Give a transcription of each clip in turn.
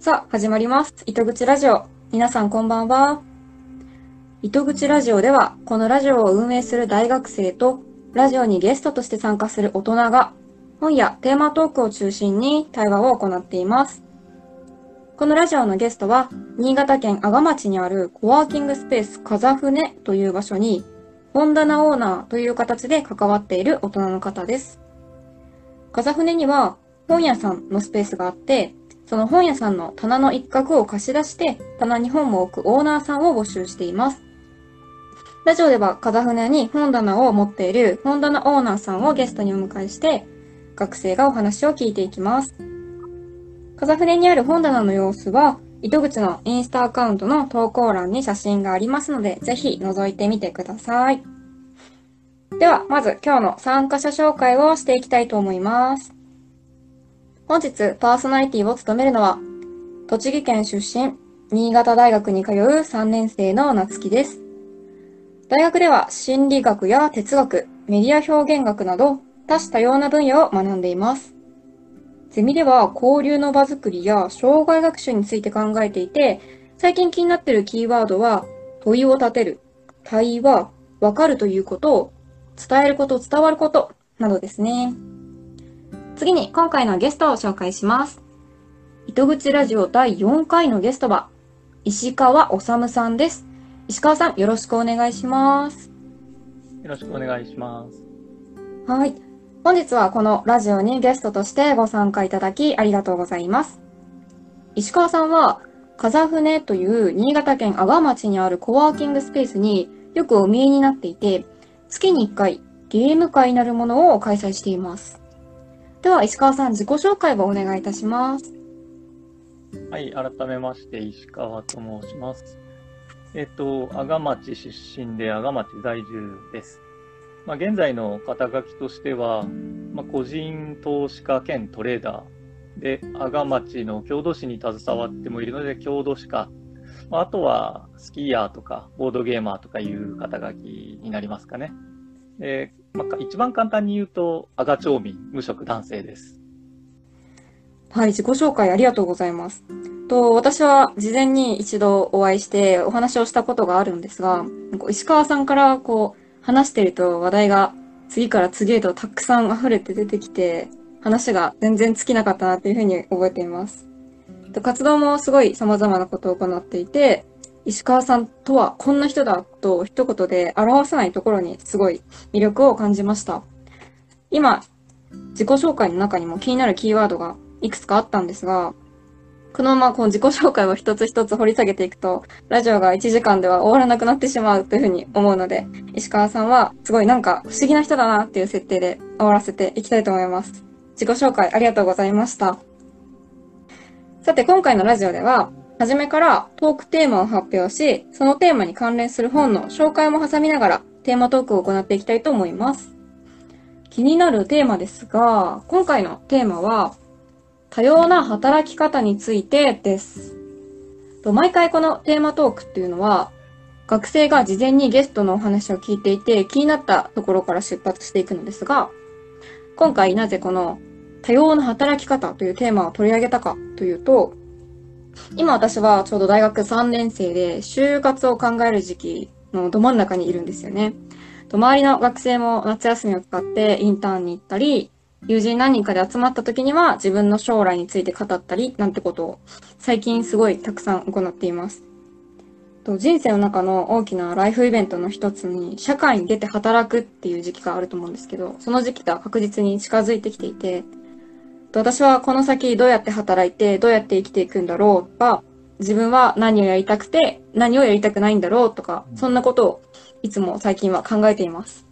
さあ、始まります。糸口ラジオ。皆さんこんばんは。糸口ラジオでは、このラジオを運営する大学生と、ラジオにゲストとして参加する大人が、本やテーマトークを中心に対話を行っています。このラジオのゲストは、新潟県阿賀町にあるコワーキングスペース風船という場所に、本棚オーナーという形で関わっている大人の方です。風船には本屋さんのスペースがあって、その本屋さんの棚の一角を貸し出して、棚に本を置くオーナーさんを募集しています。ラジオでは風船に本棚を持っている本棚オーナーさんをゲストにお迎えして、学生がお話を聞いていきます。風船にある本棚の様子は、糸口のインスタアカウントの投稿欄に写真がありますので、ぜひ覗いてみてください。では、まず今日の参加者紹介をしていきたいと思います。本日パーソナリティを務めるのは、栃木県出身、新潟大学に通う3年生の夏希です。大学では心理学や哲学、メディア表現学など多種多様な分野を学んでいます。ゼミでは交流の場作りや障害学習について考えていて、最近気になっているキーワードは問いを立てる、対話、わかるということを、伝えること、伝わることなどですね。次に今回のゲストを紹介します。糸口ラジオ第4回のゲストは石川治さんです。石川さんよろしくお願いします。よろしくお願いします。はい。本日はこのラジオにゲストとしてご参加いただきありがとうございます。石川さんは、風船という新潟県阿賀町にあるコワーキングスペースによくお見えになっていて、月に1回ゲーム会なるものを開催しています。では石川さん自己紹介をお願いいたします。はい、改めまして石川と申します。えっと、阿賀町出身で阿賀町在住です。まあ、現在の肩書きとしては、まあ、個人投資家兼トレーダーで、阿賀町の郷土史に携わってもいるので、郷土史家。まあ、あとは、スキーヤーとか、ボードゲーマーとかいう肩書きになりますかね。で、まあ、一番簡単に言うと、阿賀町民、無職男性です。はい、自己紹介ありがとうございます。と、私は事前に一度お会いしてお話をしたことがあるんですが、石川さんからこう話してると話題が次から次へとたくさん溢れて出てきて、話が全然尽きなかったなっていうふうに覚えています。活動もすごい様々なことを行っていて、石川さんとはこんな人だと一言で表さないところにすごい魅力を感じました。今、自己紹介の中にも気になるキーワードがいくつかあったんですが、このままこう自己紹介を一つ一つ掘り下げていくと、ラジオが1時間では終わらなくなってしまうというふうに思うので、石川さんはすごいなんか不思議な人だなっていう設定で終わらせていきたいと思います。自己紹介ありがとうございました。さて今回のラジオでは、初めからトークテーマを発表し、そのテーマに関連する本の紹介も挟みながらテーマトークを行っていきたいと思います。気になるテーマですが、今回のテーマは、多様な働き方についてです。毎回このテーマトークっていうのは、学生が事前にゲストのお話を聞いていて気になったところから出発していくのですが、今回なぜこの多様な働き方というテーマを取り上げたかというと、今私はちょうど大学3年生で就活を考える時期のど真ん中にいるんですよね。周りの学生も夏休みを使ってインターンに行ったり、友人何人かで集まった時には自分の将来について語ったりなんてことを最近すごいたくさん行っています。人生の中の大きなライフイベントの一つに社会に出て働くっていう時期があると思うんですけど、その時期が確実に近づいてきていて、私はこの先どうやって働いてどうやって生きていくんだろうとか、自分は何をやりたくて何をやりたくないんだろうとか、そんなことをいつも最近は考えています。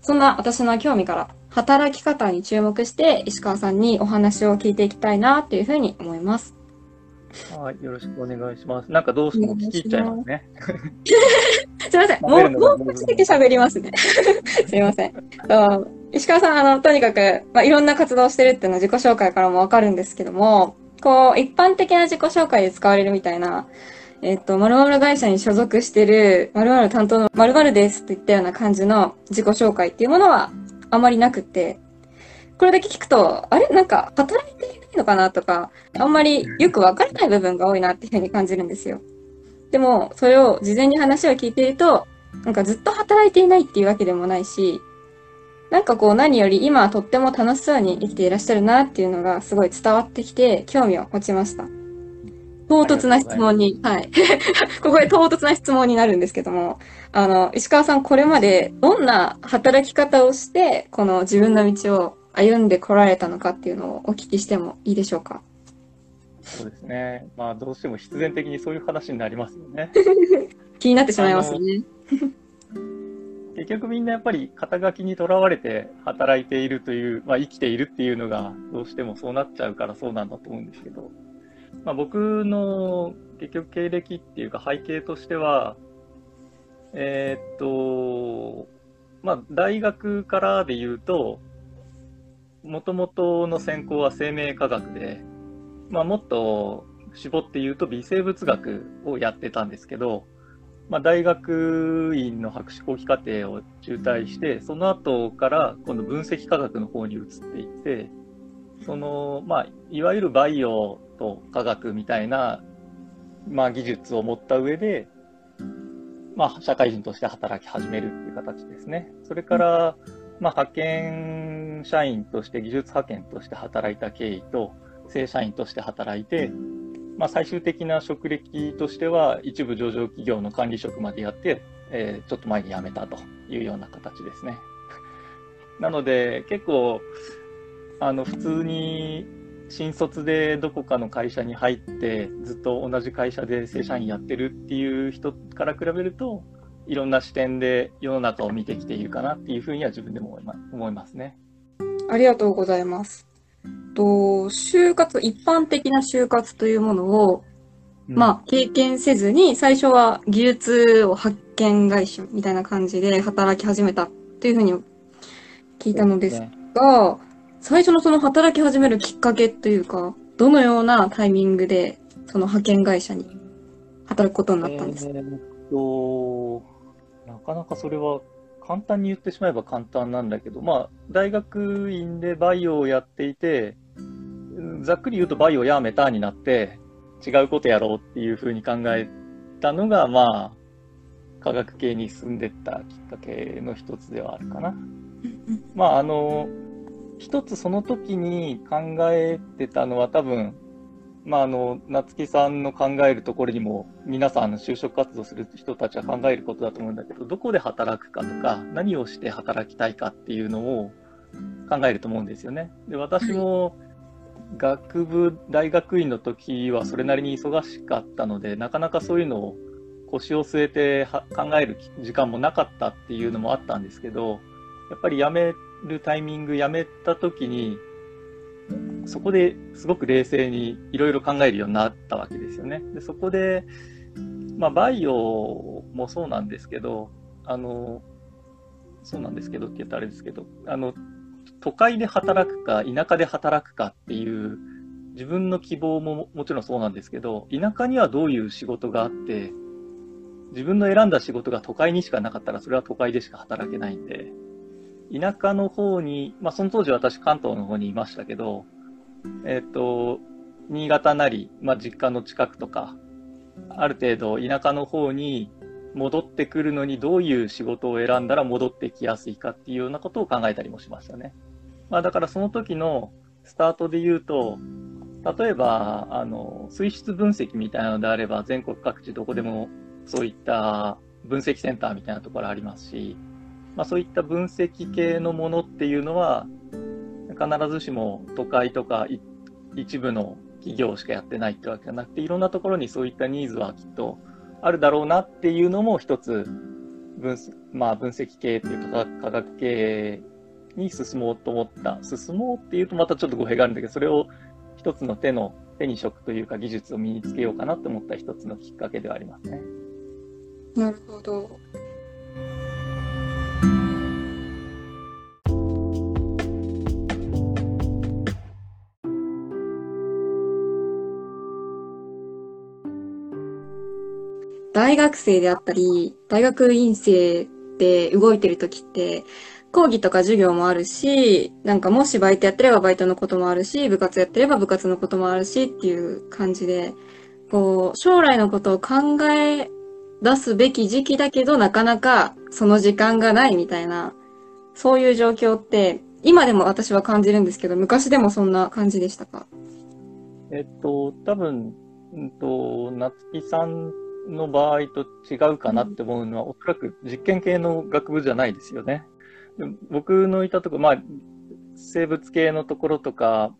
そんな私の興味から働き方に注目して石川さんにお話を聞いていきたいなっていうふうに思います。はい、よろしくお願いします。なんかどうしても聞き入っちゃいますね。すいません。もう、もう少しだけ喋りますね。すいません。と石川さん、あの、とにかく、まあ、いろんな活動をしてるっていうのは自己紹介からもわかるんですけども、こう、一般的な自己紹介で使われるみたいな、えっと、〇〇会社に所属してる、〇〇担当の〇〇ですといったような感じの自己紹介っていうものはあまりなくって、これだけ聞くと、あれ？なんか働いていないのかなとか、あんまりよくわからない部分が多いなっていうふうに感じるんですよ。でも、それを事前に話を聞いていると、なんかずっと働いていないっていうわけでもないし、なんかこう何より今はとっても楽しそうに生きていらっしゃるなっていうのがすごい伝わってきて興味を持ちました。唐突な質問に、はい。ここで唐突な質問になるんですけども、あの、石川さんこれまでどんな働き方をして、この自分の道を歩んでこられたのかっていうのをお聞きしてもいいでしょうか？そうですね。まあどうしても必然的にそういう話になりますよね。気になってしまいますね。結局みんなやっぱり肩書きにとらわれて働いているという、まあ、生きているっていうのがどうしてもそうなっちゃうからそうなんだと思うんですけど、まあ、僕の結局経歴っていうか背景としては、えー、っと、まあ、大学からで言うと、もともとの専攻は生命科学で、まあ、もっと絞って言うと微生物学をやってたんですけど、まあ、大学院の博士後期課程を中退して、その後から今度分析科学の方に移っていって、その、まあ、いわゆるバイオと科学みたいな、まあ、技術を持った上で、まあ、社会人として働き始めるっていう形ですね。それから、まあ、派遣社員として技術派遣として働いた経緯と、正社員として働いて、まあ、最終的な職歴としては、一部上場企業の管理職までやって、えー、ちょっと前に辞めたというような形ですね。なので、結構、あの、普通に新卒でどこかの会社に入って、ずっと同じ会社で正社員やってるっていう人から比べると、いろんな視点で世の中を見てきているかなっていうふうには自分でも思いますね。ありがとうございます。と、就活、一般的な就活というものを、うん、まあ、経験せずに、最初は技術を発見会社みたいな感じで働き始めたっていうふうに聞いたのですが、ね、最初のその働き始めるきっかけというか、どのようなタイミングで、その派遣会社に働くことになったんですか、えー、と、なかなかそれは簡単に言ってしまえば簡単なんだけど、まあ、大学院でバイオをやっていて、ざっくり言うとバイオやめたになって、違うことやろうっていうふうに考えたのが、まあ、科学系に進んでったきっかけの一つではあるかな。まあ、あの、一つその時に考えてたのは多分、まあ、あの、夏木さんの考えるところにも、皆さん就職活動する人たちは考えることだと思うんだけど、どこで働くかとか、何をして働きたいかっていうのを考えると思うんですよね。で、私も、学部、大学院の時はそれなりに忙しかったので、なかなかそういうのを腰を据えて考える時間もなかったっていうのもあったんですけど、やっぱり辞めるタイミング、辞めた時に、そこですごく冷静にいろいろ考えるようになったわけですよね。でそこで、まあ、バイオもそうなんですけど、あの、そうなんですけどって言ったらあれですけど、あの、都会で働くか、田舎で働くかっていう、自分の希望ももちろんそうなんですけど、田舎にはどういう仕事があって、自分の選んだ仕事が都会にしかなかったら、それは都会でしか働けないんで、田舎の方に、まあ、その当時私関東の方にいましたけど、えっ、ー、と、新潟なり、まあ、実家の近くとか、ある程度田舎の方に戻ってくるのにどういう仕事を選んだら戻ってきやすいかっていうようなことを考えたりもしましたね。まあ、だからその時のスタートで言うと、例えば、あの、水質分析みたいなのであれば、全国各地どこでもそういった分析センターみたいなところありますし、まあ、そういった分析系のものっていうのは、必ずしも都会とか一部の企業しかやってないってわけじゃなくて、いろんなところにそういったニーズはきっとあるだろうなっていうのも一つ分、まあ、分析系っていうか科学系に進もうと思った。進もうっていうとまたちょっと語弊があるんだけど、それを一つの手の、手に職というか技術を身につけようかなって思った一つのきっかけではありますね。なるほど。大学生であったり、大学院生で動いてる時って、講義とか授業もあるし、なんかもしバイトやってればバイトのこともあるし、部活やってれば部活のこともあるしっていう感じで、こう、将来のことを考え出すべき時期だけど、なかなかその時間がないみたいな、そういう状況って、今でも私は感じるんですけど、昔でもそんな感じでしたか？えっと、多分、うんと、夏木さんの場合と違うかなって思うのは、うん、おそらく実験系の学部じゃないですよね。僕のいたところ、まあ、生物系のところとか、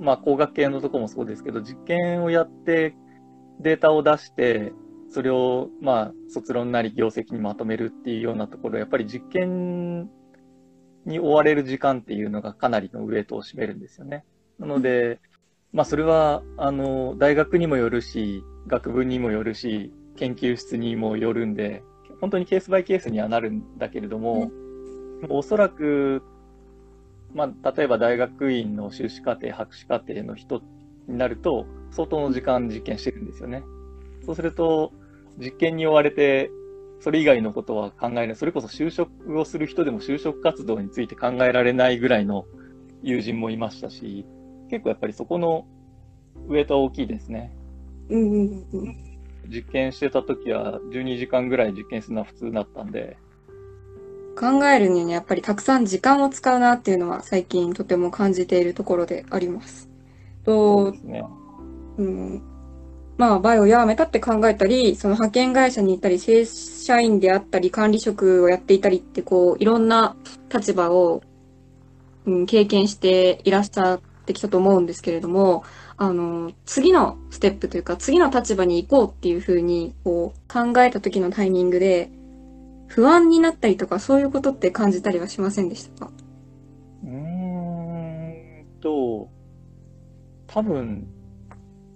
まあ、工学系のところもそうですけど、実験をやってデータを出して、それを、まあ、卒論なり業績にまとめるっていうようなところ、やっぱり実験に追われる時間っていうのがかなりのウエイトを占めるんですよね。なので、まあ、それは、あの、大学にもよるし、学部にもよるし、研究室にもよるんで、本当にケースバイケースにはなるんだけれども、おそらく、まあ、例えば大学院の修士課程、博士課程の人になると、相当の時間実験してるんですよね。そうすると、実験に追われて、それ以外のことは考えない。それこそ就職をする人でも就職活動について考えられないぐらいの友人もいましたし、結構やっぱりそこのウエイトは大きいですね。実験してた時は12時間ぐらい実験するのは普通だったんで。考えるにはやっぱりたくさん時間を使うなっていうのは最近とても感じているところであります。と、そうですね。うん。まあ、バイオやめたって考えたり、その派遣会社に行ったり、正社員であったり、管理職をやっていたりって、こう、いろんな立場を、うん、経験していらっしゃってきたと思うんですけれども、あの、次のステップというか、次の立場に行こうっていうふうに、こう、考えた時のタイミングで、不安になったりとか、そういうことって感じたりはしませんでしたか？うーんと、多分、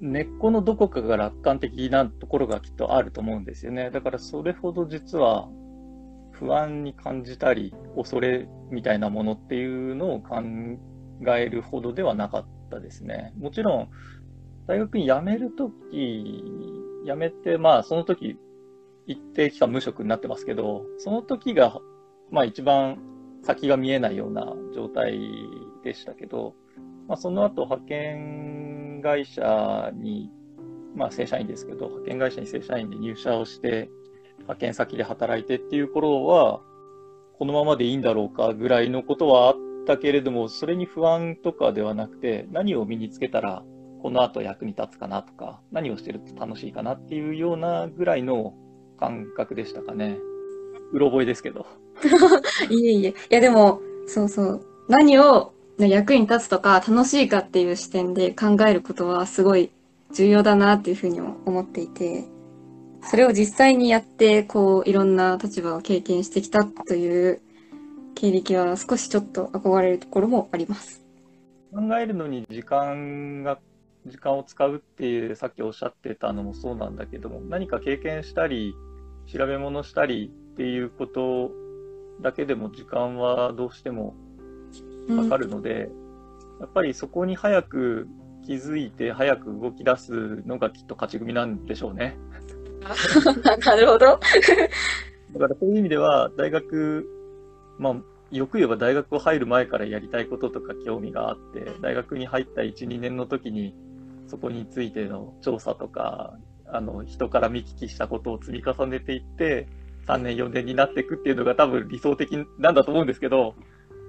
根っこのどこかが楽観的なところがきっとあると思うんですよね。だからそれほど実は不安に感じたり、恐れみたいなものっていうのを考えるほどではなかっったですね。もちろん、大学に辞めるとき、辞めて、まあその時、一定期間無職になってますけど、その時が、まあ一番先が見えないような状態でしたけど、まあその後派遣会社に、まあ正社員ですけど、派遣会社に正社員で入社をして、派遣先で働いてっていう頃は、このままでいいんだろうかぐらいのことはあったけれども、それに不安とかではなくて、何を身につけたらこの後役に立つかなとか、何をしてると楽しいかなっていうようなぐらいの感覚でしたかね。うろ覚えですけど。いえいえ。いやでも、そうそう。何を役に立つとか楽しいかっていう視点で考えることはすごい重要だなっていうふうにも思っていて、それを実際にやって、こう、いろんな立場を経験してきたという経歴は少しちょっと憧れるところもあります。考えるのに時間が、時間を使うっていう、さっきおっしゃってたのもそうなんだけども、何か経験したり、調べ物したりっていうことだけでも時間はどうしてもかかるので、うん、やっぱりそこに早く気づいて早く動き出すのがきっと勝ち組なんでしょうね。なるほど。だからそういう意味では大学、まあ、よく言えば大学を入る前からやりたいこととか興味があって、大学に入った1、2年の時にそこについての調査とか、あの、人から見聞きしたことを積み重ねていって、3年、4年になっていくっていうのが多分理想的なんだと思うんですけど、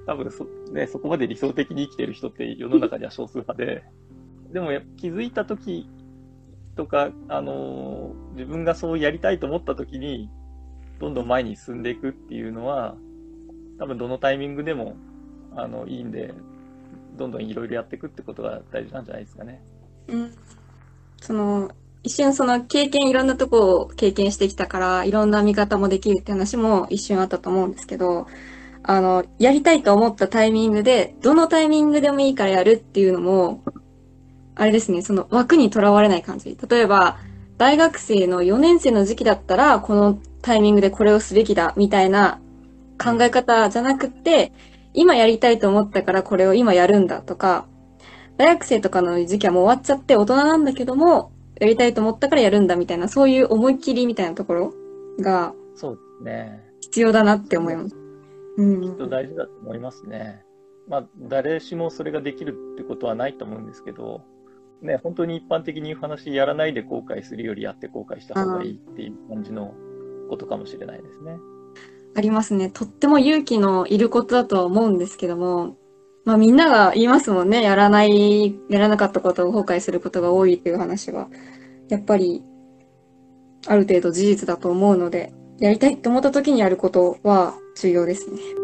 多分そ,、ね、そこまで理想的に生きてる人って世の中には少数派で、でも気づいた時とか、あのー、自分がそうやりたいと思った時に、どんどん前に進んでいくっていうのは、多分どのタイミングでも、あの、いいんで、どんどんいろいろやっていくってことが大事なんじゃないですかね。うん。その、一瞬その経験、いろんなとこを経験してきたから、いろんな見方もできるって話も一瞬あったと思うんですけど、あの、やりたいと思ったタイミングで、どのタイミングでもいいからやるっていうのも、あれですね、その枠にとらわれない感じ。例えば、大学生の4年生の時期だったら、このタイミングでこれをすべきだ、みたいな考え方じゃなくて、今やりたいと思ったからこれを今やるんだとか、大学生とかの時期はもう終わっちゃって大人なんだけども、やりたいと思ったからやるんだみたいな、そういう思い切りみたいなところが、そうですね。必要だなって思います。うん。きっと大事だと思いますね。まあ、誰しもそれができるってことはないと思うんですけど、ね、本当に一般的に言う話、やらないで後悔するよりやって後悔した方がいいっていう感じのことかもしれないですね。ありますね。とっても勇気のいることだとは思うんですけども、まあみんなが言いますもんね。やらない、やらなかったことを後悔することが多いっていう話は。やっぱり、ある程度事実だと思うので、やりたいと思った時にやることは重要ですね。